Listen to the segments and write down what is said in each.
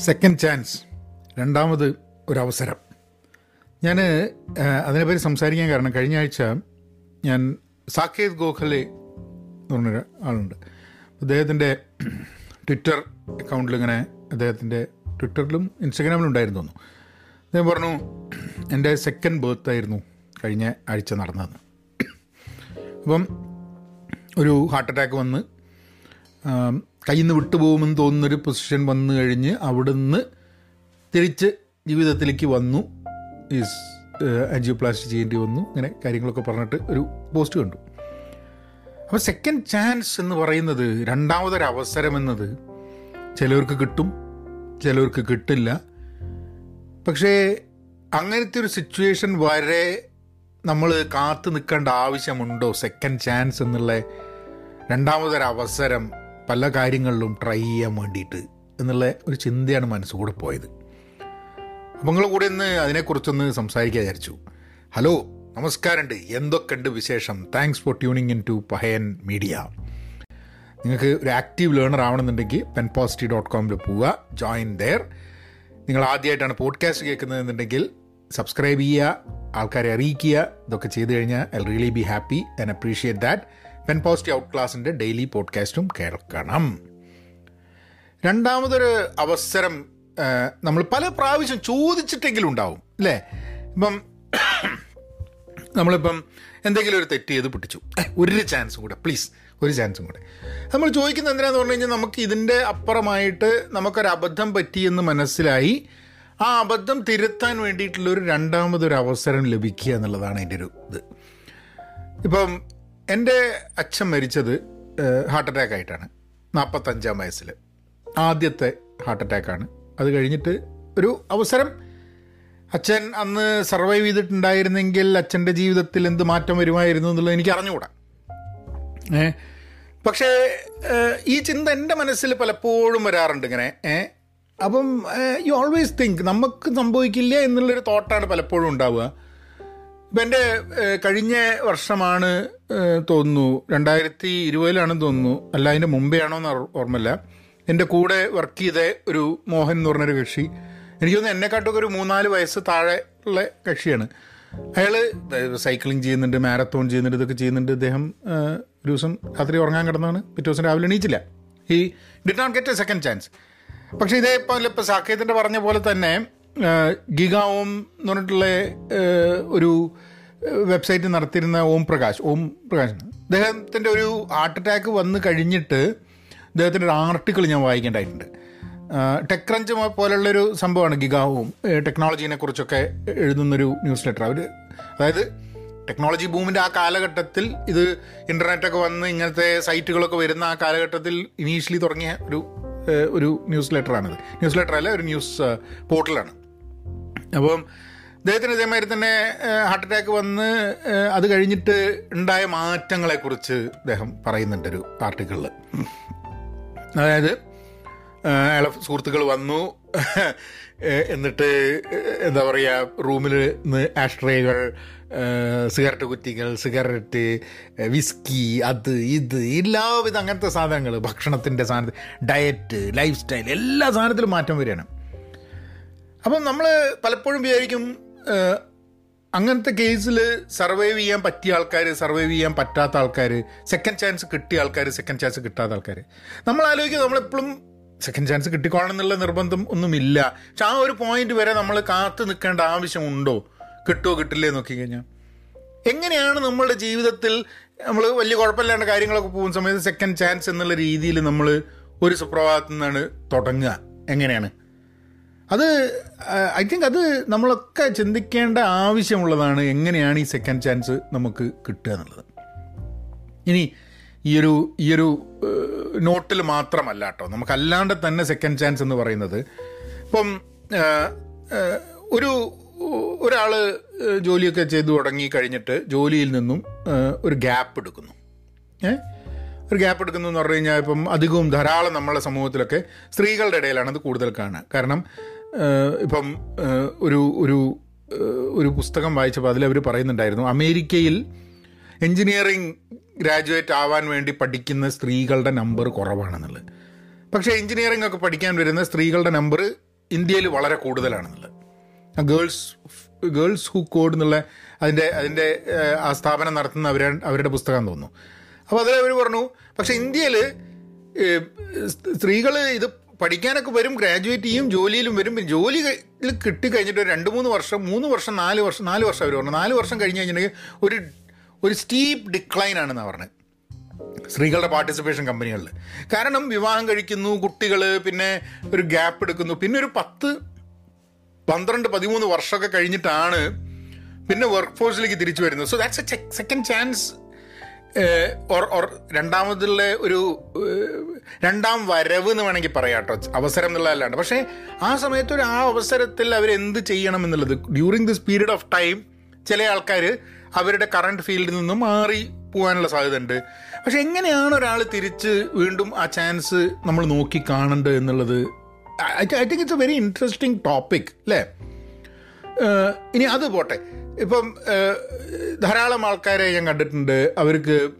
Second chance രണ്ടാമത് ഒരവസരം. ഞാൻ അതിനെപ്പറ്റി സംസാരിക്കാൻ കാരണം കഴിഞ്ഞ ആഴ്ച ഞാൻ സാക്കേത് ഗോഖലെ എന്ന് പറഞ്ഞൊരു ആളുണ്ട്. അദ്ദേഹത്തിന്റെ ട്വിറ്റർ അക്കൗണ്ടിൽ ഇങ്ങനെ അദ്ദേഹത്തിന്റെ ട്വിറ്ററിലും ഇൻസ്റ്റഗ്രാമിലും ഉണ്ടായിരുന്നു തോന്നുന്നു. അദ്ദേഹം പറഞ്ഞു എന്റെ സെക്കൻഡ് ബർത്ത് ആയിരുന്നു കഴിഞ്ഞ ആഴ്ച നടന്നതെന്ന് അപ്പം ഒരു ഹാർട്ട് അറ്റാക്ക് വന്ന് കയ്യിൽ നിന്ന് വിട്ടുപോകുമെന്ന് തോന്നുന്നൊരു പൊസിഷൻ വന്നു കഴിഞ്ഞ് അവിടുന്ന് തിരിച്ച് ജീവിതത്തിലേക്ക് വന്നു. ഈസ് ആൻജിയോപ്ലാസ്റ്റി ചെയ്യേണ്ടി വന്നു. ഇങ്ങനെ കാര്യങ്ങളൊക്കെ പറഞ്ഞിട്ട് ഒരു പോസ്റ്റ് കണ്ടു. അപ്പോൾ സെക്കൻഡ് ചാൻസ് എന്ന് പറയുന്നത് രണ്ടാമതൊരു അവസരം എന്നത് ചിലവർക്ക് കിട്ടും ചിലവർക്ക് കിട്ടില്ല. പക്ഷേ അങ്ങനത്തെ ഒരു സിറ്റുവേഷൻ വരെ നമ്മൾ കാത്തു നിൽക്കേണ്ട ആവശ്യമുണ്ടോ? സെക്കൻഡ് ചാൻസ് എന്നുള്ള രണ്ടാമതൊരു അവസരം പല കാര്യങ്ങളിലും ട്രൈ ചെയ്യാൻ വേണ്ടിയിട്ട് എന്നുള്ള ഒരു ചിന്തയാണ് മനസ്സുകൂടെ പോയത്. അപ്പം നിങ്ങൾ കൂടെ ഒന്ന് അതിനെക്കുറിച്ചൊന്ന് സംസാരിക്കാൻ വിചാരിച്ചു. ഹലോ നമസ്കാരമുണ്ട്. എന്തൊക്കെയുണ്ട് വിശേഷം? Thanks for tuning in to Pahayan media നിങ്ങൾക്ക് ഒരു ആക്റ്റീവ് ലേണർ ആവണമെന്നുണ്ടെങ്കിൽ പെൻ പോസിറ്റീവ് ഡോട്ട് കോമിൽ പോവുക. ജോയിൻ ദെയർ നിങ്ങൾ ആദ്യമായിട്ടാണ് പോഡ്കാസ്റ്റ് കേൾക്കുന്നതെന്നുണ്ടെങ്കിൽ സബ്സ്ക്രൈബ് ചെയ്യുക ആൾക്കാരെ അറിയിക്കുക. ഇതൊക്കെ ചെയ്തു കഴിഞ്ഞാൽ I really be happy and appreciate that pen post out ക്ലാസിന്റെ ഡെയിലി പോഡ്കാസ്റ്റും കേൾക്കണം. രണ്ടാമതൊരു അവസരം നമ്മൾ പല പ്രാവശ്യം ചോദിച്ചിട്ടെങ്കിലും ഉണ്ടാവും അല്ലേ? ഇപ്പം നമ്മളിപ്പം എന്തെങ്കിലും ഒരു തെറ്റ് ചെയ്ത് പിടിച്ചു. ഒരു ചാൻസും കൂടെ പ്ലീസ് ഒരു ചാൻസും കൂടെ. നമ്മൾ ചോദിക്കുന്നത് എന്തിനാന്ന് പറഞ്ഞു കഴിഞ്ഞാൽ നമുക്ക് ഇതിന്റെ അപ്പുറമായിട്ട് നമുക്കൊരു അബദ്ധം പറ്റിയെന്ന് മനസ്സിലായി. ആ അബദ്ധം തിരുത്താൻ വേണ്ടിയിട്ടുള്ള ഒരു രണ്ടാമതൊരു അവസരം ലഭിക്കുക എന്നുള്ളതാണ് അതിന്റെ ഒരു ഇത്. ഇപ്പം എന്റെ അച്ഛൻ മരിച്ചത് ഹാർട്ട് അറ്റാക്ക് ആയിട്ടാണ്. നാൽപ്പത്തഞ്ചാം വയസ്സിൽ ആദ്യത്തെ ഹാർട്ട് അറ്റാക്കാണ് അത് കഴിഞ്ഞിട്ട് ഒരു അവസരം. അച്ഛൻ അന്ന് സർവൈവ് ചെയ്തിട്ടുണ്ടായിരുന്നെങ്കിൽ അച്ഛന്റെ ജീവിതത്തിൽ എന്ത് മാറ്റം വരുമായിരുന്നു എന്നുള്ളത് എനിക്ക് അറിഞ്ഞുകൂടാ. ഏ പക്ഷേ ഈ ചിന്ത എന്റെ മനസ്സിൽ പലപ്പോഴും വരാറുണ്ട് ഇങ്ങനെ. ഏ അപ്പം യു ഓൾവേസ് തിങ്ക് നമുക്ക് സംഭവിക്കില്ല എന്നുള്ളൊരു തോട്ടാണ് പലപ്പോഴും ഉണ്ടാവുക. ഇപ്പം എന്റെ കഴിഞ്ഞ വർഷമാണ് തോന്നുന്നു രണ്ടായിരത്തി ഇരുപതിലാണെന്ന് തോന്നുന്നു. അല്ല അതിന്റെ മുമ്പേ ആണോ എന്ന് ഓർമ്മയില്ല. എന്റെ കൂടെ വർക്ക് ചെയ്ത ഒരു മോഹൻ എന്ന് പറഞ്ഞൊരു കക്ഷി. എനിക്ക് തോന്നുന്നു എന്നെക്കാട്ടൊക്കെ ഒരു മൂന്നാൽ വയസ്സ് താഴെ ഉള്ള കക്ഷിയാണ്. അയാൾ സൈക്ലിംഗ് ചെയ്യുന്നുണ്ട് മാരത്തോൺ ചെയ്യുന്നുണ്ട് ഇതൊക്കെ ചെയ്യുന്നുണ്ട്. ഇദ്ദേഹം ഒരു ദിവസം രാത്രി ഉറങ്ങാൻ കിടന്നാണ്. പിറ്റേ ദിവസം രാവിലെ എണീച്ചില്ല. ഈ did not get a second chance പക്ഷേ ഇതേ ഇപ്പോൾ ഇപ്പോൾ സാക്കേതിന്റെ പറഞ്ഞ പോലെ തന്നെ ഗിഗ ഓം എന്ന് പറഞ്ഞിട്ടുള്ള ഒരു വെബ്സൈറ്റ് നടത്തിയിരുന്ന ഓം പ്രകാശ് ഓം പ്രകാശ്. അദ്ദേഹത്തിന്റെ ഒരു ഹാർട്ട് അറ്റാക്ക് വന്നു കഴിഞ്ഞിട്ട് അദ്ദേഹത്തിന്റെ ഒരു ആർട്ടിക്കിൾ ഞാൻ വായിക്കേണ്ടതായിട്ടുണ്ട്. ടെക് ക്രഞ്ച് പോലുള്ളൊരു സംഭവമാണ് ഗിഗാവും ടെക്നോളജീനെ കുറിച്ചൊക്കെ എഴുതുന്നൊരു ന്യൂസ് ലെറ്റർ. അവർ അതായത് ടെക്നോളജി ബൂമിന്റെ ആ കാലഘട്ടത്തിൽ ഇത് ഇന്റർനെറ്റൊക്കെ വന്ന് ഇങ്ങനത്തെ സൈറ്റുകളൊക്കെ വരുന്ന ആ കാലഘട്ടത്തിൽ ഇനീഷ്യലി തുടങ്ങിയ ഒരു ഒരു ന്യൂസ് ലെറ്ററാണിത്. ന്യൂസ് ലെറ്റർ അല്ല ഒരു ന്യൂസ് പോർട്ടലാണ്. അപ്പം അദ്ദേഹത്തിന് ഇതേമാതിരി തന്നെ ഹാർട്ട് അറ്റാക്ക് വന്ന് അത് കഴിഞ്ഞിട്ട് ഉണ്ടായ മാറ്റങ്ങളെക്കുറിച്ച് അദ്ദേഹം പറയുന്നുണ്ട് ഒരു ആർട്ടിക്കിളിൽ അതായത് അയാളെ സുഹൃത്തുക്കൾ വന്നു എന്നിട്ട് എന്താ പറയുക റൂമിൽ നിന്ന് ആഷ്ട്രേകൾ സിഗരറ്റ് കുറ്റികൾ സിഗരറ്റ് വിസ്കി അത് ഇത് എല്ലാവിധ അങ്ങനത്തെ സാധനങ്ങൾ ഭക്ഷണത്തിന്റെ സാധനത്തിൽ ഡയറ്റ് ലൈഫ് സ്റ്റൈൽ എല്ലാ സാധനത്തിലും മാറ്റം വരികയാണ്. അപ്പം നമ്മൾ പലപ്പോഴും വിചാരിക്കും അങ്ങനത്തെ കേസിൽ സർവൈവ് ചെയ്യാൻ പറ്റിയ ആൾക്കാർ സർവൈവ് ചെയ്യാൻ പറ്റാത്ത ആൾക്കാർ സെക്കൻഡ് ചാൻസ് കിട്ടിയ ആൾക്കാർ സെക്കൻഡ് ചാൻസ് കിട്ടാത്ത ആൾക്കാർ നമ്മൾ ആലോചിക്കുക നമ്മളെപ്പോഴും സെക്കൻഡ് ചാൻസ് കിട്ടിക്കോണം എന്നുള്ള നിർബന്ധം ഒന്നുമില്ല. പക്ഷെ ആ ഒരു പോയിന്റ് വരെ നമ്മൾ കാത്തു നിൽക്കേണ്ട ആവശ്യമുണ്ടോ കിട്ടുമോ കിട്ടില്ലേ നോക്കി കഴിഞ്ഞാൽ എങ്ങനെയാണ് നമ്മളുടെ ജീവിതത്തിൽ നമ്മൾ വലിയ കുഴപ്പമില്ലാണ്ട് കാര്യങ്ങളൊക്കെ പോകുന്ന സമയത്ത് സെക്കൻഡ് ചാൻസ് എന്നുള്ള രീതിയിൽ നമ്മൾ ഒരു സുപ്രഭാതത്തിൽ നിന്നാണ് തുടങ്ങുക? എങ്ങനെയാണ്? അത് ഐ തിങ്ക് അത് നമ്മളൊക്കെ ചിന്തിക്കേണ്ട ആവശ്യമുള്ളതാണ് എങ്ങനെയാണ് ഈ സെക്കൻഡ് ചാൻസ് നമുക്ക് കിട്ടുക എന്നുള്ളത്. ഇനി ഈയൊരു ഈയൊരു നോട്ടിൽ മാത്രമല്ല കേട്ടോ നമുക്കല്ലാണ്ട് തന്നെ സെക്കൻഡ് ചാൻസ് എന്ന് പറയുന്നത്. ഇപ്പം ഏഹ്, ഏഹ്, ഒരു ഒരാൾ ജോലിയൊക്കെ ചെയ്തു തുടങ്ങി കഴിഞ്ഞിട്ട് ജോലിയിൽ നിന്നും ഒരു ഗ്യാപ്പ് എടുക്കുന്നു. ഏ? ഒരു ഗ്യാപ്പ് എടുക്കുന്നു എന്ന് പറഞ്ഞു കഴിഞ്ഞാൽ ഇപ്പം അധികവും ധാരാളം നമ്മളെ സമൂഹത്തിലൊക്കെ സ്ത്രീകളുടെ ഇടയിലാണ് അത് കൂടുതൽ കാണുക. കാരണം ഇപ്പം ഒരു ഒരു ഒരു പുസ്തകം വായിച്ചപ്പോൾ അതിലവർ പറയുന്നുണ്ടായിരുന്നു അമേരിക്കയിൽ എൻജിനീയറിങ് ഗ്രാജുവേറ്റ് ആവാൻ വേണ്ടി പഠിക്കുന്ന സ്ത്രീകളുടെ നമ്പർ കുറവാണെന്നുള്ളത്. പക്ഷേ എഞ്ചിനീയറിംഗ് ഒക്കെ പഠിക്കാൻ വരുന്ന സ്ത്രീകളുടെ നമ്പർ ഇന്ത്യയിൽ വളരെ കൂടുതലാണെന്നുള്ളത്. ഗേൾസ് ഗേൾസ് ഹു കോഡ് എന്നുള്ള അതിന്റെ അതിന്റെ ആ സ്ഥാപനം നടത്തുന്ന അവരെ അവരുടെ പുസ്തകം തോന്നുന്നു. അപ്പോൾ അതിൽ അവർ പറഞ്ഞു പക്ഷേ ഇന്ത്യയിൽ സ്ത്രീകൾ ഇത് പഠിക്കാനൊക്കെ വരും ഗ്രാജുവേറ്റ് ചെയ്യും ജോലിയിലും വരും. പിന്നെ ജോലി കിട്ടിക്കഴിഞ്ഞിട്ട് രണ്ട് മൂന്ന് വർഷം മൂന്ന് വർഷം നാല് വർഷം നാല് വർഷം അവർ പറഞ്ഞു. നാല് വർഷം കഴിഞ്ഞ് കഴിഞ്ഞിട്ടുണ്ടെങ്കിൽ ഒരു ഒരു സ്റ്റീപ്പ് ഡിക്ലൈൻ ആണെന്നാണ് പറഞ്ഞത് സ്ത്രീകളുടെ പാർട്ടിസിപ്പേഷൻ കമ്പനികളിൽ കാരണം വിവാഹം കഴിക്കുന്നു കുട്ടികൾ പിന്നെ ഒരു ഗ്യാപ്പ് എടുക്കുന്നു. പിന്നെ ഒരു പത്ത് പന്ത്രണ്ട് പതിമൂന്ന് വർഷമൊക്കെ കഴിഞ്ഞിട്ടാണ് പിന്നെ വർക്ക് ഫോഴ്സിലേക്ക് തിരിച്ചു വരുന്നത്. So that's a second chance or or രണ്ടാമതുള്ള ഒരു രണ്ടാം വരവ് എന്ന് വേണമെങ്കിൽ പറയാം കേട്ടോ. അവസരം എന്നുള്ളതല്ലാണ്ട്. പക്ഷേ ആ സമയത്ത് ഒരു ആ അവസരത്തിൽ അവരെന്ത് ചെയ്യണം എന്നുള്ളത് during this period of time ചില ആൾക്കാർ അവരുടെ കറണ്ട് ഫീൽഡിൽ നിന്നും മാറി പോകാനുള്ള സാധ്യത ഉണ്ട് പക്ഷെ എങ്ങനെയാണ് ഒരാൾ തിരിച്ച് വീണ്ടും ആ ചാൻസ് നമ്മൾ നോക്കി കാണേണ്ടത് എന്നുള്ളത്? I think it's a very interesting topic അല്ലേ ഇനി അത് പോട്ടെ. ഇപ്പം ധാരാളം ആൾക്കാരെ ഞാൻ കണ്ടിട്ടുണ്ട്. അവർക്ക്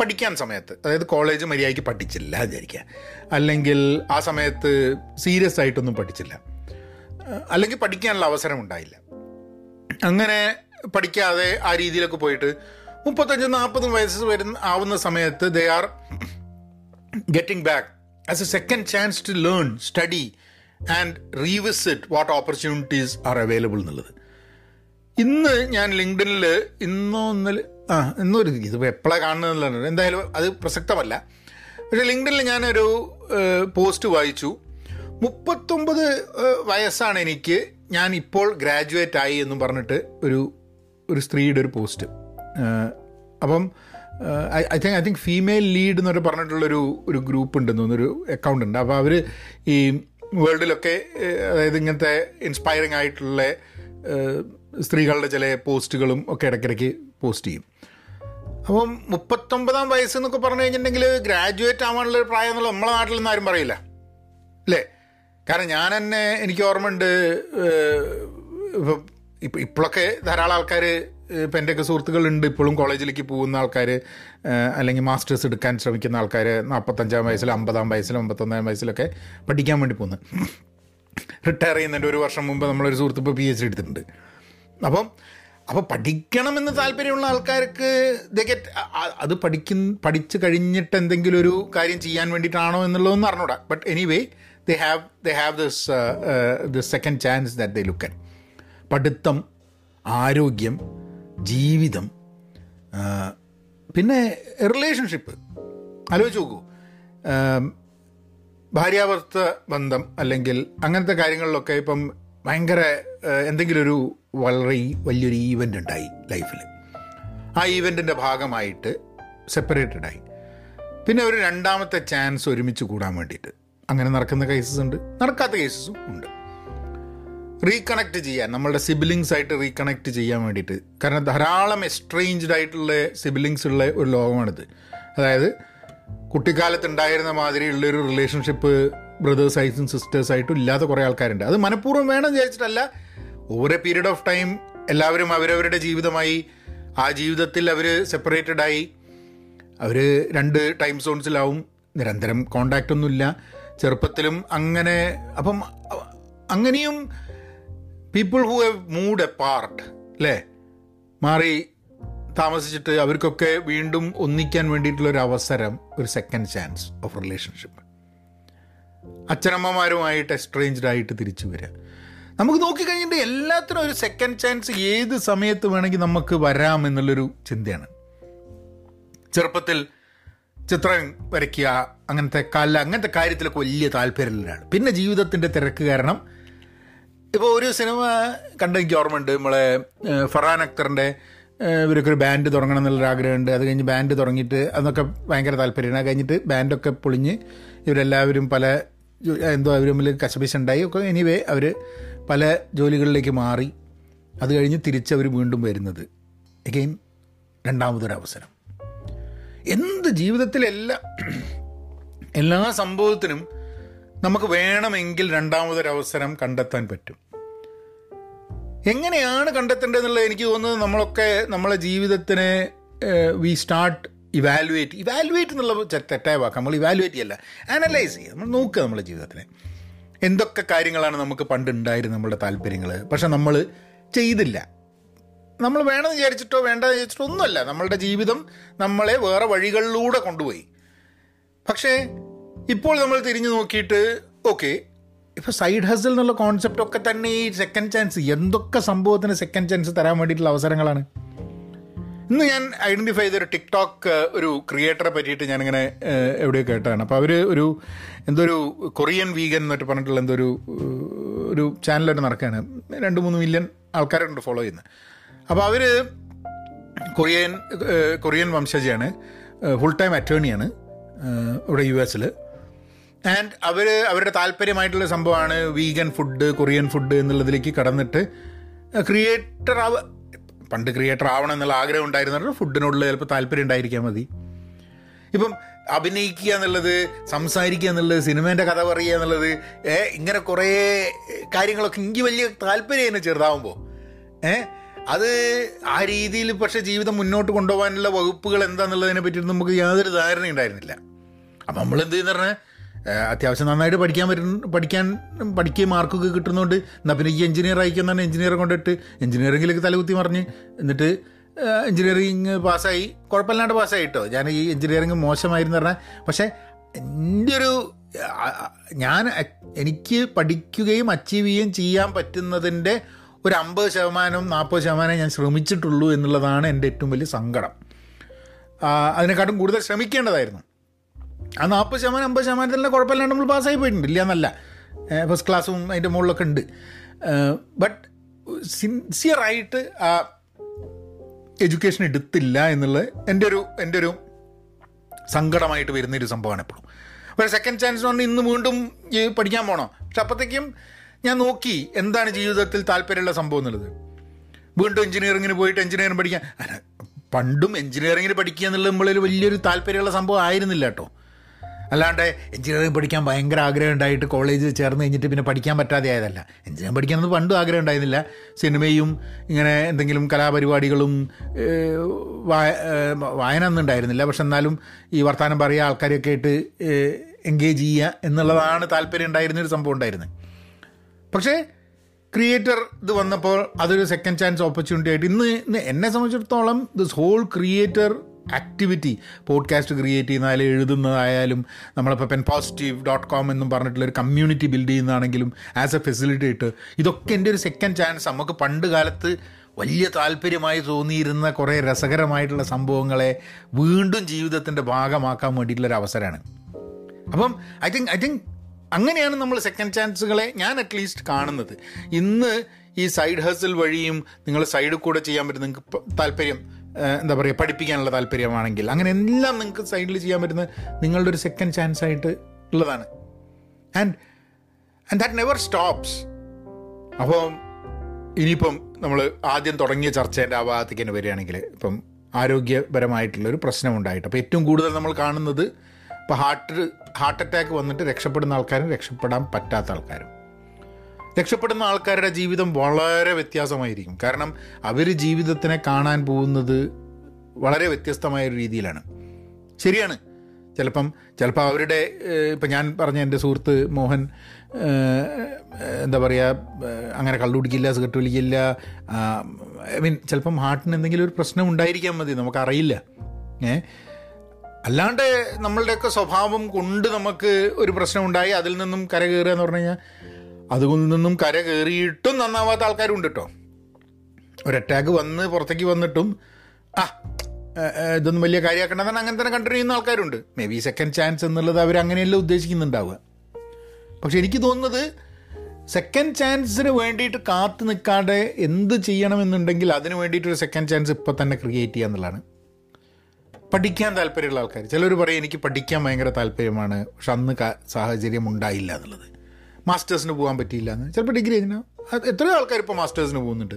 പഠിക്കാൻ സമയത്ത് അതായത് കോളേജ് മര്യാദയ്ക്ക് പഠിച്ചില്ല വിചാരിക്കുക. അല്ലെങ്കിൽ ആ സമയത്ത് സീരിയസ് ആയിട്ടൊന്നും പഠിച്ചില്ല. അല്ലെങ്കിൽ പഠിക്കാനുള്ള അവസരം ഉണ്ടായില്ല. അങ്ങനെ പഠിക്കാതെ ആ രീതിയിലൊക്കെ പോയിട്ട് മുപ്പത്തഞ്ചും നാൽപ്പതും വയസ്സ് വരുന്ന ആവുന്ന സമയത്ത് they are getting back as a second chance to learn study and revisit what opportunities are available എന്നുള്ളത്. ഇന്ന് ഞാൻ ലിങ്ക്ഡിനിൽ ഇന്നോ ഇന്നലെ ആ ഇന്നൊരു ഇത് എപ്പോഴാണ് കാണുന്നതെന്നുള്ളത് എന്തായാലും അത് പ്രസക്തമല്ല. പക്ഷേ ലിങ്ക്ഡിനിൽ ഞാനൊരു പോസ്റ്റ് വായിച്ചു. മുപ്പത്തൊമ്പത് വയസ്സാണ് എനിക്ക്. ഞാൻ ഇപ്പോൾ ഗ്രാജുവേറ്റ് ആയി എന്നും പറഞ്ഞിട്ട് ഒരു ഒരു സ്ത്രീയുടെ ഒരു പോസ്റ്റ്. അപ്പം I think I think female lead എന്നൊരു പറഞ്ഞിട്ടുള്ളൊരു ഒരു ഗ്രൂപ്പ് ഉണ്ടെന്ന് ഒരു അക്കൗണ്ട് ഉണ്ട്. അപ്പോൾ അവർ ഈ വേൾഡിലൊക്കെ അതായത് ഇങ്ങനത്തെ ഇൻസ്പയറിംഗ് ആയിട്ടുള്ള സ്ത്രീകളുടെ ചില പോസ്റ്റുകളും ഒക്കെ ഇടയ്ക്കിടയ്ക്ക് പോസ്റ്റ് ചെയ്യും. അപ്പം മുപ്പത്തൊമ്പതാം വയസ്സ് എന്നൊക്കെ പറഞ്ഞു കഴിഞ്ഞിട്ടുണ്ടെങ്കിൽ ഗ്രാജുവേറ്റ് ആവാനുള്ള ഒരു പ്രായം എന്നുള്ള നമ്മളെ നാട്ടിൽ നിന്ന് ആരും പറയില്ല. അല്ലേ? കാരണം ഞാൻ തന്നെ എനിക്ക് ഓർമ്മയുണ്ട് ഇപ്പം ഇപ്പോഴൊക്കെ ധാരാളം ആൾക്കാർ ഇപ്പം എന്റെയൊക്കെ സുഹൃത്തുക്കളുണ്ട്. ഇപ്പോഴും കോളേജിലേക്ക് പോകുന്ന ആൾക്കാർ അല്ലെങ്കിൽ മാസ്റ്റേഴ്സ് എടുക്കാൻ ശ്രമിക്കുന്ന ആൾക്കാർ നാൽപ്പത്തഞ്ചാം വയസ്സിലും അമ്പതാം വയസ്സിലും അമ്പത്തൊന്നാം വയസ്സിലൊക്കെ പഠിക്കാൻ വേണ്ടി പോകുന്നത് റിട്ടയർ ചെയ്യുന്നതിന്റെ ഒരു വർഷം മുമ്പ് നമ്മളൊരു സുഹൃത്ത് ഇപ്പോൾ പി എച്ച് ഡി എടുത്തിട്ടുണ്ട്. അപ്പം അപ്പോൾ പഠിക്കണമെന്ന് താല്പര്യമുള്ള ആൾക്കാർക്ക് ഗെറ്റ് അത് പഠിക്കും പഠിച്ച് കഴിഞ്ഞിട്ട് എന്തെങ്കിലും ഒരു കാര്യം ചെയ്യാൻ വേണ്ടിയിട്ടാണോ എന്നുള്ളതൊന്നും അറിഞ്ഞൂടാ. But anyway they have they have this the second chance that they looking പഠിത്തം ആരോഗ്യം ജീവിതം. പിന്നെ റിലേഷൻഷിപ്പ് ആലോചിച്ച് നോക്കൂ. ഭാര്യാഭർത്ത ബന്ധം അല്ലെങ്കിൽ അങ്ങനത്തെ കാര്യങ്ങളിലൊക്കെ ഇപ്പം ഭയങ്കര എന്തെങ്കിലും ഒരു വളരെ വലിയൊരു ഈവന്റ് ഉണ്ടായി ലൈഫിൽ ആ ഈവന്റിന്റെ ഭാഗമായിട്ട് സെപ്പറേറ്റഡ് ആയി. പിന്നെ ഒരു രണ്ടാമത്തെ ചാൻസ് ഒരുമിച്ച് കൂടാൻ വേണ്ടിയിട്ട്. അങ്ങനെ നടക്കുന്ന കേസസ് ഉണ്ട്. നടക്കാത്ത കേസസും ഉണ്ട്. റീകണക്ട് ചെയ്യാൻ നമ്മളുടെ സിബിലിങ്സ് ആയിട്ട് റീകണക്ട് ചെയ്യാൻ വേണ്ടിയിട്ട്. കാരണം ധാരാളം എസ്ട്രേഞ്ച്ഡ് ആയിട്ടുള്ള സിബിലിങ്സ് ഉള്ള ഒരു ലോകമാണിത്. അതായത് കുട്ടിക്കാലത്ത് ഉണ്ടായിരുന്ന മാതിരിയുള്ളൊരു റിലേഷൻഷിപ്പ് ബ്രദേഴ്സ് ആയിട്ടും സിസ്റ്റേഴ്സ് ആയിട്ടും ഇല്ലാത്ത കുറേ ആൾക്കാരുണ്ട്. അത് മനഃപൂർവം വേണം വിചാരിച്ചിട്ടല്ല. Over a period of time എല്ലാവരും അവരവരുടെ ജീവിതമായി ആ ജീവിതത്തിൽ അവർ സെപ്പറേറ്റഡ് ആയി. അവർ രണ്ട് ടൈം സോൺസിലാവും നിരന്തരം കോണ്ടാക്റ്റ് ഒന്നുമില്ല. ചെറുപ്പത്തിലും അങ്ങനെ അപ്പം അങ്ങനെയും people who have moved apart അല്ലേ മാറി താമസിച്ചിട്ട് അവർക്കൊക്കെ വീണ്ടും ഒന്നിക്കാൻ വേണ്ടിയിട്ടുള്ള ഒരു അവസരം ഒരു സെക്കൻഡ് ചാൻസ് ഓഫ് റിലേഷൻഷിപ്പ് അച്ഛനമ്മമാരുമായിട്ട് എക്സ്ട്രേഞ്ച്ഡ് ആയിട്ട് തിരിച്ചു വരിക. നമുക്ക് നോക്കിക്കഴിഞ്ഞിട്ട് എല്ലാത്തിനും ഒരു സെക്കൻഡ് ചാൻസ് ഏത് സമയത്ത് വേണമെങ്കിൽ നമുക്ക് വരാം എന്നുള്ളൊരു ചിന്തയാണ്. ചെറുപ്പത്തിൽ ചിത്രം വരയ്ക്കുക അങ്ങനത്തെ കല അങ്ങനത്തെ കാര്യത്തിലൊക്കെ വലിയ താല്പര്യമുള്ള ഒരാൾ പിന്നെ ജീവിതത്തിന്റെ തിരക്ക് കാരണം ഇപ്പോൾ ഒരു സിനിമ കണ്ട എനിക്ക് ഓർമ്മയുണ്ട്. നമ്മളെ ഫറാൻ അക്തറിന്റെ ഇവരൊക്കെ ഒരു ബാൻഡ് തുടങ്ങണം എന്നുള്ളൊരു ആഗ്രഹമുണ്ട്. അത് കഴിഞ്ഞ് ബാൻഡ് തുടങ്ങിയിട്ട് അതൊക്കെ ഭയങ്കര താല്പര്യമാണ്. അത് കഴിഞ്ഞിട്ട് ബാൻഡൊക്കെ പൊളിഞ്ഞ് ഇവരെല്ലാവരും പല എന്തോ അവർ തമ്മിൽ കശപിശുണ്ടായി. ഒക്കെ എനിവേ അവർ പല ജോലികളിലേക്ക് മാറി. അത് കഴിഞ്ഞ് തിരിച്ചവർ വീണ്ടും വരുന്നത്. എഗെയിൻ രണ്ടാമതൊരു അവസരം എന്ത് ജീവിതത്തിലെ എല്ലാ എല്ലാ സംഭവത്തിനും നമുക്ക് വേണമെങ്കിൽ രണ്ടാമതൊരവസരം കണ്ടെത്താൻ പറ്റും. എങ്ങനെയാണ് കണ്ടെത്തേണ്ടതെന്നുള്ളത് എനിക്ക് തോന്നുന്നത് നമ്മളൊക്കെ നമ്മളെ ജീവിതത്തിനെ വി സ്റ്റാർട്ട് ഇവാലുവേറ്റ് ഇവാലുവേറ്റ് എന്നുള്ള തെറ്റായ വാക്ക്. നമ്മൾ ഇവാലുവേറ്റ് ചെയ്യല്ല അനലൈസ് ചെയ്യുക നമ്മൾ നോക്കുക നമ്മളെ ജീവിതത്തിനെ. എന്തൊക്കെ കാര്യങ്ങളാണ് നമുക്ക് പണ്ട് ഉണ്ടായിരുന്നത് നമ്മുടെ താല്പര്യങ്ങൾ പക്ഷെ നമ്മൾ ചെയ്തില്ല. നമ്മൾ വേണമെന്ന് വിചാരിച്ചിട്ടോ വേണ്ടെന്ന് വിചാരിച്ചിട്ടോ ഒന്നുമല്ല. നമ്മളുടെ ജീവിതം നമ്മളെ വേറെ വഴികളിലൂടെ കൊണ്ടുപോയി. പക്ഷേ ഇപ്പോൾ നമ്മൾ തിരിഞ്ഞു നോക്കിയിട്ട് ഓക്കെ ഇപ്പോൾ സൈഡ് ഹസൽ എന്നുള്ള കോൺസെപ്റ്റ് ഒക്കെ തന്നെ ഈ സെക്കൻഡ് ചാൻസ് എന്തൊക്കെ സംഭവത്തിന് സെക്കൻഡ് ചാൻസ് തരാൻ വേണ്ടിയിട്ടുള്ള അവസരങ്ങളാണ്? ഇന്ന് ഞാൻ ഐഡന്റിഫൈ ചെയ്തൊരു ടിക്ടോക്ക് ഒരു ക്രിയേറ്ററെ പറ്റിയിട്ട് ഞാനിങ്ങനെ എവിടെയോ കേട്ടതാണ്. അപ്പോൾ അവർ ഒരു എന്തോ ഒരു കൊറിയൻ വീഗൻ എന്നൊക്കെ പറഞ്ഞിട്ടുള്ള എന്തോ ഒരു ഒരു ചാനലായിട്ട് നടക്കുകയാണ് രണ്ട് മൂന്ന് മില്യൺ ആൾക്കാരുണ്ട് ഫോളോ ചെയ്യുന്നത്. അപ്പോൾ അവർ കൊറിയൻ കൊറിയൻ വംശജയാണ് ഫുൾ ടൈം അറ്റേണിയാണ് ഇവിടെ യു എസിൽ ആൻഡ് അവർ അവരുടെ താല്പര്യമായിട്ടുള്ള സംഭവമാണ് വീഗൻ ഫുഡ് കൊറിയൻ ഫുഡ് എന്നുള്ളതിലേക്ക് കടന്നിട്ട് ക്രിയേറ്റർ ആവ പണ്ട് ക്രിയേറ്റർ ആവണം എന്നുള്ള ആഗ്രഹം ഉണ്ടായിരുന്നവരുടെ ഫുഡിനോടുള്ള ചിലപ്പോൾ താല്പര്യം ഉണ്ടായിരിക്കാൻ മതി. ഇപ്പം അഭിനയിക്കുക എന്നുള്ളത് സംസാരിക്കുക എന്നുള്ളത് സിനിമേന്റെ കഥ പറയുക എന്നുള്ളത് ഇങ്ങനെ കുറേ കാര്യങ്ങളൊക്കെ എനിക്ക് വലിയ താല്പര്യമായിരുന്നു ചെറുതാവുമ്പോൾ ഏ അത് ആ രീതിയിൽ പക്ഷേ ജീവിതം മുന്നോട്ട് കൊണ്ടുപോകാനുള്ള വകുപ്പുകൾ എന്താണെന്നുള്ളതിനെ പറ്റി നമുക്ക് യാതൊരു ധാരണ ഉണ്ടായിരുന്നില്ല. അപ്പം നമ്മൾ എന്ത് ചെയ്യുന്ന പറഞ്ഞാൽ അത്യാവശ്യം നന്നായിട്ട് പഠിക്കാൻ പറ്റുന്ന പഠിക്കാൻ പഠിക്കുകയും മാർക്കൊക്കെ കിട്ടുന്നതുകൊണ്ട് എന്നാൽ പിന്നെ ഈ എഞ്ചിനീയർ അയക്കുന്നതാണ് എഞ്ചിനീയറെ കൊണ്ടിട്ട് എഞ്ചിനീയറിംഗിലേക്ക് തലകുത്തി മറിഞ്ഞ് എന്നിട്ട് എഞ്ചിനീയറിങ് പാസ്സായി. കുഴപ്പമില്ലാണ്ട് പാസ്സായി കേട്ടോ ഞാൻ ഈ എഞ്ചിനീയറിങ് മോശമായിരുന്നു പറഞ്ഞാൽ പക്ഷേ എന്റെ ഒരു ഞാൻ എനിക്ക് പഠിക്കുകയും അച്ചീവ് ചെയ്യുകയും ചെയ്യാൻ പറ്റുന്നതിന്റെ ഒരു അമ്പത് ശതമാനം നാൽപ്പത് ശതമാനം ഞാൻ ശ്രമിച്ചിട്ടുള്ളൂ എന്നുള്ളതാണ് എന്റെ ഏറ്റവും വലിയ സങ്കടം. അതിനെക്കാട്ടും കൂടുതൽ ശ്രമിക്കേണ്ടതായിരുന്നു. ആ നാൽപ്പത് ശതമാനം അമ്പത് ശതമാനത്തിലെല്ലാം കുഴപ്പമില്ലാണ്ട് നമ്മൾ പാസ്സായി പോയിട്ടുണ്ട്. ഇല്ല എന്നല്ല. ഫസ്റ്റ് ക്ലാസ്സും അതിന്റെ മുകളിലൊക്കെ ഉണ്ട്. ബട്ട് സിൻസിയറായിട്ട് ആ എഡ്യൂക്കേഷൻ എടുത്തില്ല എന്നുള്ളത് എന്റെ ഒരു എന്റെ ഒരു സങ്കടമായിട്ട് വരുന്നൊരു സംഭവമാണ് എപ്പോഴും. ഒരു സെക്കൻഡ് ചാൻസ് പറഞ്ഞാൽ ഇന്ന് വീണ്ടും പഠിക്കാൻ പോകണം പക്ഷെ അപ്പോഴത്തേക്കും ഞാൻ നോക്കി എന്താണ് ജീവിതത്തിൽ താല്പര്യമുള്ള സംഭവം എന്നുള്ളത്. വീണ്ടും എഞ്ചിനീയറിങ്ങിന് പോയിട്ട് എഞ്ചിനീയറിംഗ് പഠിക്കാൻ. പണ്ടും എഞ്ചിനീയറിങ്ങിന് പഠിക്കുക എന്നുള്ളത് നമ്മളൊരു വലിയൊരു താല്പര്യമുള്ള സംഭവം ആയിരുന്നില്ല കേട്ടോ. അല്ലാണ്ട് എഞ്ചിനീയറിംഗ് പഠിക്കാൻ ഭയങ്കര ആഗ്രഹം ഉണ്ടായിട്ട് കോളേജിൽ ചേർന്ന് കഴിഞ്ഞിട്ട് പിന്നെ പഠിക്കാൻ പറ്റാതെ ആയതല്ല. എഞ്ചിനീയറിംഗ് പഠിക്കാനൊന്നും പണ്ടും ആഗ്രഹം ഉണ്ടായിരുന്നില്ല. സിനിമയും ഇങ്ങനെ എന്തെങ്കിലും കലാപരിപാടികളും വായന ഒന്നും ഉണ്ടായിരുന്നില്ല. പക്ഷെ എന്നാലും ഈ വർത്തമാനം പറയുക ആൾക്കാരെയൊക്കെ ആയിട്ട് എൻഗേജ് ചെയ്യുക എന്നുള്ളതാണ് താല്പര്യം ഉണ്ടായിരുന്നൊരു സംഭവം ഉണ്ടായിരുന്നത് പക്ഷേ ക്രിയേറ്റർ ഇത് വന്നപ്പോൾ അതൊരു സെക്കൻഡ് ചാൻസ് ഓപ്പർച്യൂണിറ്റി ആയിട്ട് ഇന്ന് എന്നെ സംബന്ധിച്ചിടത്തോളം this whole creator activity podcast create ചെയ്യുന്നതായാലും എഴുതുന്നതായാലും നമ്മളിപ്പോൾ പെൻ പോസിറ്റീവ് ഡോട്ട് കോം എന്നും പറഞ്ഞിട്ടുള്ള ഒരു കമ്മ്യൂണിറ്റി ബിൽഡ് ചെയ്യുന്നതാണെങ്കിലും ആസ് എ ഫെസിലിറ്റേറ്റർ ഇതൊക്കെ എന്റെ ഒരു സെക്കൻഡ് ചാൻസ് നമുക്ക് പണ്ട് കാലത്ത് വലിയ താല്പര്യമായി തോന്നിയിരുന്ന കുറേ രസകരമായിട്ടുള്ള സംഭവങ്ങളെ വീണ്ടും ജീവിതത്തിന്റെ ഭാഗമാക്കാൻ വേണ്ടിയിട്ടുള്ളൊരു അവസരമാണ്. അപ്പം ഐ തിങ്ക് ഐ തിങ്ക് അങ്ങനെയാണ് നമ്മൾ സെക്കൻഡ് ചാൻസുകളെ ഞാൻ അറ്റ്ലീസ്റ്റ് കാണുന്നത്. ഇന്ന് ഈ സൈഡ് ഹസിൽ വഴിയും നിങ്ങൾ സൈഡിൽ കൂടെ ചെയ്യാൻ പറ്റും നിങ്ങൾക്ക് താല്പര്യം എന്താ പറയുക പഠിപ്പിക്കാനുള്ള താല്പര്യമാണെങ്കിൽ. അങ്ങനെ എല്ലാം നിങ്ങൾക്ക് സൈഡിൽ ചെയ്യാൻ പറ്റുന്ന നിങ്ങളുടെ ഒരു സെക്കൻഡ് ചാൻസ് ആയിട്ട് ഉള്ളതാണ്. And and that never stops അപ്പോൾ ഇനിയിപ്പം നമ്മൾ ആദ്യം തുടങ്ങിയ ചർച്ചേന്റെ ആ ഭാഗത്തേക്ക് തന്നെ വരികയാണെങ്കിൽ ഇപ്പം ആരോഗ്യപരമായിട്ടുള്ളൊരു പ്രശ്നമുണ്ടായിട്ട്. അപ്പോൾ ഏറ്റവും കൂടുതൽ നമ്മൾ കാണുന്നത് ഇപ്പോൾ ഹാർട്ട് ഹാർട്ട് അറ്റാക്ക് വന്നിട്ട് രക്ഷപ്പെടുന്ന ആൾക്കാരും രക്ഷപ്പെടാൻ പറ്റാത്ത ആൾക്കാരും. രക്ഷപ്പെടുന്ന ആൾക്കാരുടെ ജീവിതം വളരെ വ്യത്യാസമായിരിക്കും. കാരണം അവർ ജീവിതത്തിനെ കാണാൻ പോകുന്നത് വളരെ വ്യത്യസ്തമായ ഒരു രീതിയിലാണ്. ശരിയാണ്. ചിലപ്പം ചിലപ്പോൾ അവരുടെ ഇപ്പം ഞാൻ പറഞ്ഞ എന്റെ സുഹൃത്ത് മോഹൻ എന്താ പറയുക അങ്ങനെ കള്ളുപിടിക്കില്ല സിഗരറ്റ് വലിക്കില്ല ഐ മീൻ ചിലപ്പം ഹാർട്ടിന് എന്തെങ്കിലും ഒരു പ്രശ്നം ഉണ്ടായിരിക്കാൻ മതി നമുക്കറിയില്ല. ഏ? അല്ലാണ്ട് നമ്മളുടെയൊക്കെ സ്വഭാവം കൊണ്ട് നമുക്ക് ഒരു പ്രശ്നം ഉണ്ടായി അതിൽ നിന്നും കര കയറുക എന്ന് പറഞ്ഞു കഴിഞ്ഞാൽ അതിൽ നിന്നും കര കയറിയിട്ടും നന്നാവാത്ത ആൾക്കാരും ഉണ്ട് കേട്ടോ ഒരു അറ്റാക്ക് വന്ന് പുറത്തേക്ക് വന്നിട്ടും ആ ഇതൊന്നും വലിയ കാര്യമാക്കണ്ടെന്നാണ് അങ്ങനെ തന്നെ കണ്ടിന്യൂ ചെയ്യുന്ന ആൾക്കാരുണ്ട്. മേ ബി സെക്കൻഡ് ചാൻസ് എന്നുള്ളത് അവർ അങ്ങനെയല്ല ഉദ്ദേശിക്കുന്നുണ്ടാവുക. പക്ഷെ എനിക്ക് തോന്നുന്നത് സെക്കൻഡ് ചാൻസിന് വേണ്ടിയിട്ട് കാത്തു നിൽക്കാതെ എന്ത് ചെയ്യണമെന്നുണ്ടെങ്കിൽ അതിന് വേണ്ടിയിട്ടൊരു സെക്കൻഡ് ചാൻസ് ഇപ്പം തന്നെ ക്രിയേറ്റ് ചെയ്യുക എന്നുള്ളതാണ്. പഠിക്കാൻ താല്പര്യമുള്ള ആൾക്കാർ ചിലർ പറയും എനിക്ക് പഠിക്കാൻ ഭയങ്കര താല്പര്യമാണ്. പക്ഷെ അന്ന് സാഹചര്യം ഉണ്ടായില്ല എന്നുള്ളത്. മാസ്റ്റേഴ്സിന് പോകാൻ പറ്റിയില്ല എന്ന് ചിലപ്പോൾ ഡിഗ്രി കഴിഞ്ഞാൽ എത്രയോ ആൾക്കാർ ഇപ്പോൾ മാസ്റ്റേഴ്സിന് പോകുന്നുണ്ട്.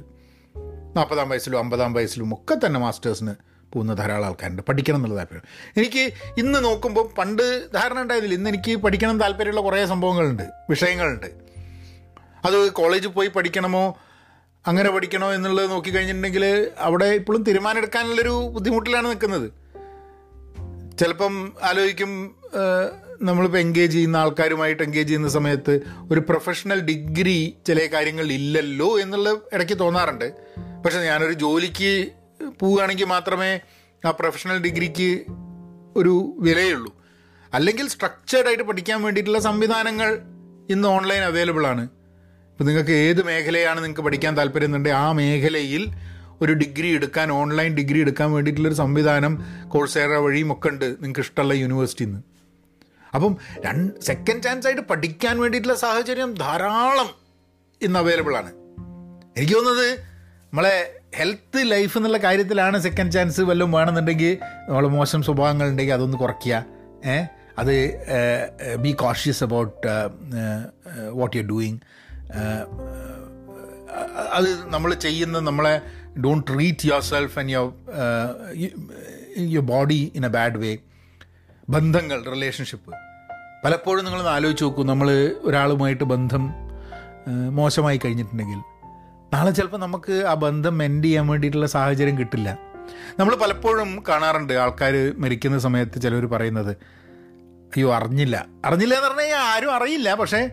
നാൽപ്പതാം വയസ്സിലും അമ്പതാം വയസ്സിലും ഒക്കെ തന്നെ മാസ്റ്റേഴ്സിന് പോകുന്ന ധാരാളം ആൾക്കാരുണ്ട്. പഠിക്കണം എന്നുള്ള താല്പര്യം. എനിക്ക് ഇന്ന് നോക്കുമ്പോൾ പണ്ട് ധാരണ ഉണ്ടായിരുന്നില്ല. ഇന്ന് എനിക്ക് പഠിക്കണം താല്പര്യമുള്ള കുറേ സംഭവങ്ങളുണ്ട് വിഷയങ്ങളുണ്ട്. അത് കോളേജിൽ പോയി പഠിക്കണമോ അങ്ങനെ പഠിക്കണോ എന്നുള്ളത് നോക്കിക്കഴിഞ്ഞിട്ടുണ്ടെങ്കിൽ അവിടെ ഇപ്പോഴും തീരുമാനമെടുക്കാനുള്ളൊരു ബുദ്ധിമുട്ടിലാണ് നിൽക്കുന്നത്. ചിലപ്പം ആലോചിക്കും നമ്മളിപ്പോൾ എൻഗേജ് ചെയ്യുന്ന ആൾക്കാരുമായിട്ട് എൻഗേജ് ചെയ്യുന്ന സമയത്ത് ഒരു പ്രൊഫഷണൽ ഡിഗ്രി ചില കാര്യങ്ങൾ ഇല്ലല്ലോ എന്നുള്ള ഇടയ്ക്ക് തോന്നാറുണ്ട്. പക്ഷെ ഞാനൊരു ജോലിക്ക് പോവുകയാണെങ്കിൽ മാത്രമേ ആ പ്രൊഫഷണൽ ഡിഗ്രിക്ക് ഒരു വിലയുള്ളൂ. അല്ലെങ്കിൽ സ്ട്രക്ചേർഡായിട്ട് പഠിക്കാൻ വേണ്ടിയിട്ടുള്ള സംവിധാനങ്ങൾ ഇന്ന് ഓൺലൈൻ അവൈലബിൾ ആണ്. ഇപ്പം നിങ്ങൾക്ക് ഏത് മേഖലയാണ് നിങ്ങൾക്ക് പഠിക്കാൻ താല്പര്യമുണ്ടെങ്കിൽ ആ മേഖലയിൽ ഒരു ഡിഗ്രി എടുക്കാൻ ഓൺലൈൻ ഡിഗ്രി എടുക്കാൻ വേണ്ടിയിട്ടുള്ളൊരു സംവിധാനം കോഴ്സേറ വഴിയും ഒക്കെ ഉണ്ട് നിങ്ങൾക്ക് ഇഷ്ടമുള്ള യൂണിവേഴ്സിറ്റിയിൽ അപ്പം രണ്ട് സെക്കൻഡ് ചാൻസ് ആയിട്ട് പഠിക്കാൻ വേണ്ടിയിട്ടുള്ള സാഹചര്യം ധാരാളം ഇന്ന് അവൈലബിൾ ആണ്. എനിക്ക് തോന്നുന്നത് നമ്മളെ ഹെൽത്ത് ലൈഫ് എന്നുള്ള കാര്യത്തിലാണ് സെക്കൻഡ് ചാൻസ് വല്ലതും വേണമെന്നുണ്ടെങ്കിൽ നമ്മൾ മോശം സ്വഭാവങ്ങൾ ഉണ്ടെങ്കിൽ അതൊന്ന് കുറയ്ക്കുക. ഏ? അത് be cautious about what you doing അത് നമ്മൾ ചെയ്യുന്ന നമ്മളെ don't treat yourself and your your body in a bad way ബന്ധങ്ങൾ റിലേഷൻഷിപ്പ് പലപ്പോഴും നിങ്ങളൊന്ന് ആലോചിച്ച് നോക്കൂ നമ്മൾ ഒരാളുമായിട്ട് ബന്ധം മോശമായി കഴിഞ്ഞിട്ടുണ്ടെങ്കിൽ. നാളെ ചിലപ്പോൾ നമുക്ക് ആ ബന്ധം എൻഡ് ചെയ്യാൻ വേണ്ടിയിട്ടുള്ള സാഹചര്യം കിട്ടില്ല. നമ്മൾ പലപ്പോഴും കാണാറുണ്ട് ആൾക്കാർ മരിക്കുന്ന സമയത്ത് ചിലർ പറയുന്നത് അയ്യോ അറിഞ്ഞില്ല. അറിഞ്ഞില്ല എന്ന് പറഞ്ഞു കഴിഞ്ഞാൽ ആരും അറിയില്ല പക്ഷേ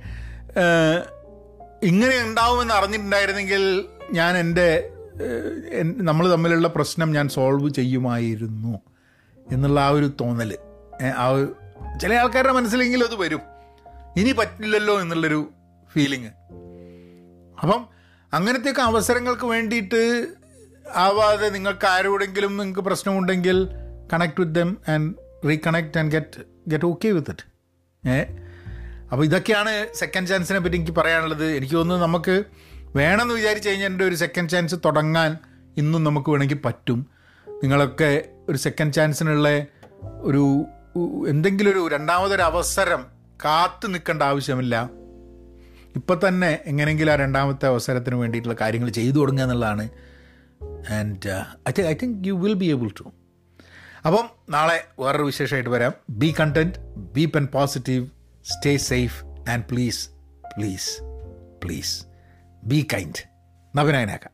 ഇങ്ങനെ ഉണ്ടാവുമെന്ന് അറിഞ്ഞിട്ടുണ്ടായിരുന്നെങ്കിൽ ഞാൻ എന്റെ നമ്മൾ തമ്മിലുള്ള പ്രശ്നം ഞാൻ സോൾവ് ചെയ്യുമായിരുന്നു എന്നുള്ള ആ ഒരു തോന്നൽ ചില ആൾക്കാരുടെ മനസ്സിലെങ്കിലും അത് വരും. ഇനി പറ്റില്ലല്ലോ എന്നുള്ളൊരു ഫീലിങ് അപ്പം അങ്ങനത്തെയൊക്കെ അവസരങ്ങൾക്ക് വേണ്ടിയിട്ട് ആവാതെ നിങ്ങൾക്ക് ആരോടെങ്കിലും നിങ്ങൾക്ക് പ്രശ്നമുണ്ടെങ്കിൽ connect with them and reconnect and get get okay with it ഏ അപ്പോൾ ഇതൊക്കെയാണ് സെക്കൻഡ് ചാൻസിനെ പറ്റി എനിക്ക് പറയാനുള്ളത്. എനിക്ക് തോന്നുന്നു നമുക്ക് വേണമെന്ന് വിചാരിച്ച് കഴിഞ്ഞാൽ ഒരു സെക്കൻഡ് ചാൻസ് തുടങ്ങാൻ ഇന്നും നമുക്ക് വേണമെങ്കിൽ പറ്റും. നിങ്ങളൊക്കെ ഒരു സെക്കൻഡ് ചാൻസിനുള്ള ഒരു എന്തെങ്കിലും ഒരു രണ്ടാമതൊരു അവസരം കാത്തു നിൽക്കേണ്ട ആവശ്യമില്ല. ഇപ്പം തന്നെ എങ്ങനെയെങ്കിലും ആ രണ്ടാമത്തെ അവസരത്തിന് വേണ്ടിയിട്ടുള്ള കാര്യങ്ങൾ ചെയ്തു തുടങ്ങുക എന്നുള്ളതാണ്. And I think I think you will be able to അപ്പം നാളെ വേറൊരു വിശേഷമായിട്ട് വരാം. Be content be pen positive stay safe and please please please be kind നവനായനാക്കാം